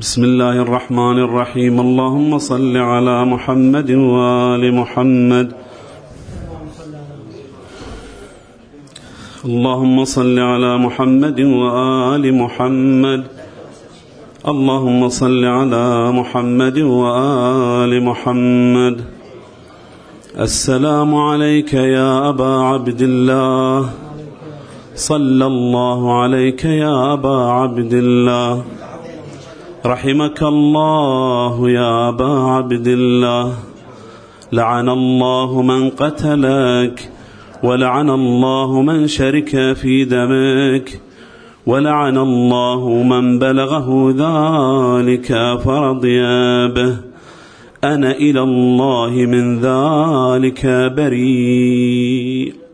بسم الله الرحمن الرحيم. اللهم صل على محمد وآل محمد. اللهم صل على محمد وآل محمد. اللهم صل على محمد وآل محمد. السلام عليك يا أبا عبد الله. صلى الله عليك يا أبا عبد الله. رحمك الله يا أبا عبد الله. لعن الله من قتلك ولعن الله من شرك في دمك ولعن الله من بلغه ذلك فرضي به أنا إلى الله من ذلك بريء.